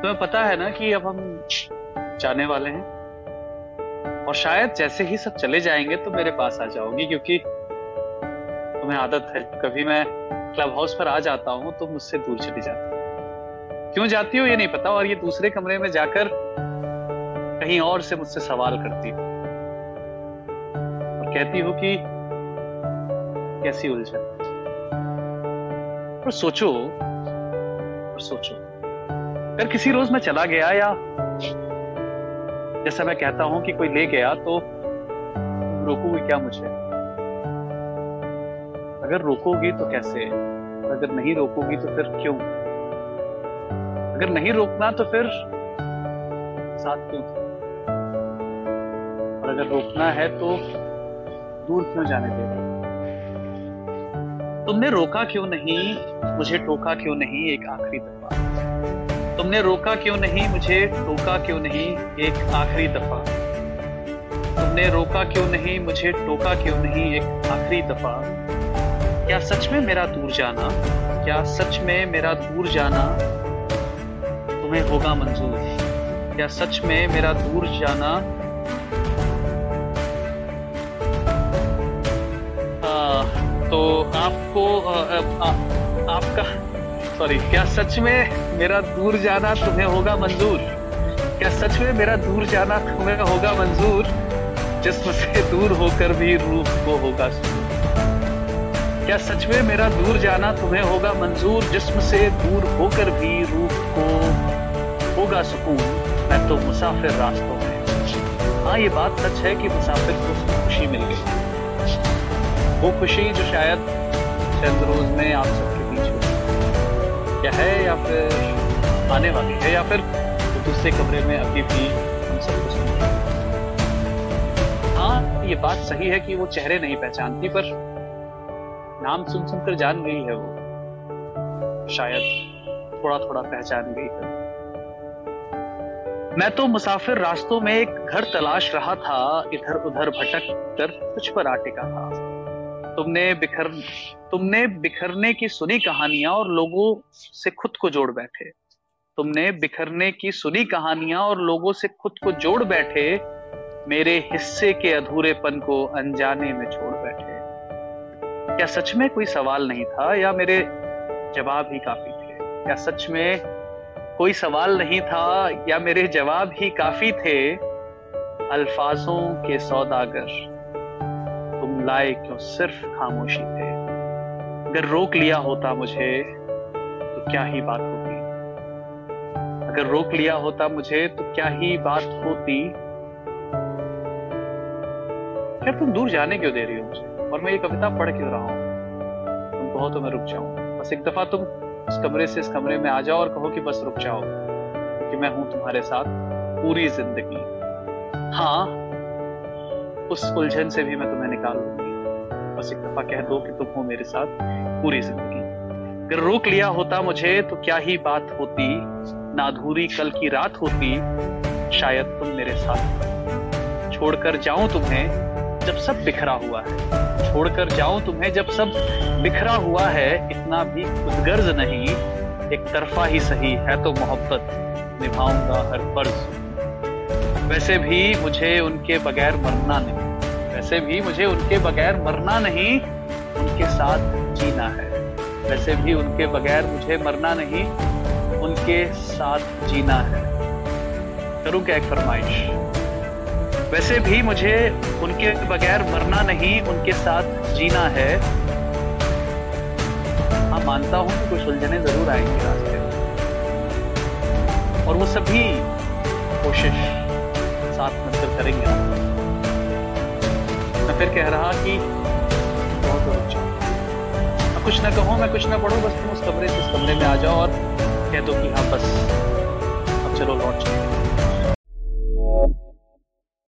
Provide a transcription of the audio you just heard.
तुम्हें पता है ना कि अब हम जाने वाले हैं। और शायद जैसे ही सब चले जाएँगे तो मेरे पास आ जाओगी, क्योंकि तुम्हें आदत है। कभी मैं क्लब हाउस पर आ जाता हूँ तो मुझसे दूर चली जाती क्यों जाती हो ये नहीं पता, और ये दूसरे कमरे में जाकर कहीं और से मुझसे सवाल करती हो। और कहती हो कि कैसी उलझन। और सोचो और सोचो। अगर किसी रोज मैं चला गया या जैसा मैं कहता हूँ कि कोई ले गया तो रोकोगे क्या मुझे? अगर रोकोगी तो कैसे? अगर नहीं रोकोगी तो फिर क्यों? अगर नहीं रोकना तो फिर साथ क्यों? और अगर रोकना है तो दूर क्यों जाने दे तुमने रोका क्यों नहीं? मुझे टोका क्यों नहीं? एक आखिरी दफ़ा तुमने रोका क्यों नहीं? मुझे टोका क्यों नहीं? एक आखिरी दफ़ा। तुमने रोका क्यों नहीं? मुझे टोका क्यों नहीं? एक आखिरी दफ़ा। क्या सच में मेरा दूर जाना? क्या सच में मेरा दूर जाना तुम्हें होगा मंजूर? क्या सच में मेरा दूर जाना आ, तो आपको आ, आ, आ, आपका सॉरी क्या सच में मेरा दूर जाना तुम्हें होगा मंजूर? क्या सच में मेरा दूर जाना तुम्हें होगा मंजूर? जिस्म से दूर होकर भी रूह को होगा क्या सच में मेरा दूर जाना तुम्हें होगा मंजूर? जिस्म से दूर होकर भी रूह को होगा सुकून। मैं तो मुसाफिर रास्तों में हाँ ये बात सच है कि मुसाफिर को खुशी मिल गई। वो खुशी जो शायद चंद रोज में आप सबके क्या है या फिर आने वाली है या फिर दूसरे कमरे में अभी भी हम सबको सुन हाँ? ये बात सही है कि वो चेहरे नहीं पहचानती, पर नाम सुन सुनकर जान गई है वो। शायद थोड़ा थोड़ा पहचान गई है। मैं तो मुसाफिर रास्तों में एक घर तलाश रहा था इधर उधर भटक कर कुछ पर आटिका था। तुमने बिखर, तुमने बिखरने की सुनी कहानियाँ और लोगों से खुद को जोड़ बैठे। तुमने बिखरने की सुनी कहानियाँ और लोगों से खुद को जोड़ बैठे, मेरे हिस्से के अधूरेपन को अनजाने में छोड़ बैठे। क्या सच में कोई सवाल नहीं था या मेरे जवाब ही काफ़ी थे? क्या सच में कोई सवाल नहीं था या मेरे जवाब ही काफ़ी थे? अल्फाजों के सौदागर। लाए क्यों सिर्फ़ खामोशी थे? अगर रोक लिया होता मुझे तो क्या ही बात होती? अगर रोक लिया होता मुझे तो क्या ही बात होती? क्या तुम दूर जाने क्यों दे रही हो मुझे? और मैं ये कविता पढ़ क्यों रहा हूँ? तुम कहो तो मैं रुक जाऊँ। बस एक दफ़ा तुम इस कमरे से इस कमरे में आ जाओ और कहो कि बस रुक जाओ, कि मैं हूँ तुम्हारे साथ पूरी ज़िंदगी। हाँ उस उलझन से भी मैं तुम्हें निकाल दूँगी बस एक दफ़ा कह दो कि तुम हो मेरे साथ पूरी ज़िंदगी। अगर रोक लिया होता मुझे तो क्या ही बात होती? नाधूरी कल की रात होती, शायद तुम मेरे साथ। छोड़कर जाऊँ तुम्हें जब सब बिखरा हुआ है। छोड़कर जाऊँ तुम्हें जब सब बिखरा हुआ है, इतना भी खुदगर्ज नहीं, एक तरफा ही सही है तो मोहब्बत निभाऊँगा हर फ़र्ज़। वैसे भी मुझे उनके बगैर मरना नहीं। वैसे भी मुझे उनके बगैर मरना नहीं, उनके साथ जीना है। वैसे भी उनके बगैर मुझे मरना नहीं, उनके साथ जीना है। करूँ क्या एक फरमाइश? वैसे भी मुझे उनके बगैर मरना नहीं, उनके साथ जीना है। हाँ मानता हूँ कुछ उलझने ज़रूर आएँगे रास्ते और वो सभी कोशिश साथ मिलकर करेंगे। मैं फिर कह रहा कि बहुत अच्छा। मैं कुछ ना कहूँ, मैं कुछ ना पढ़ूँ, बस तुम उस कमरे से इस कमरे में आ जाओ और कह दो कि हाँ बस। अब चलो, लौट चलो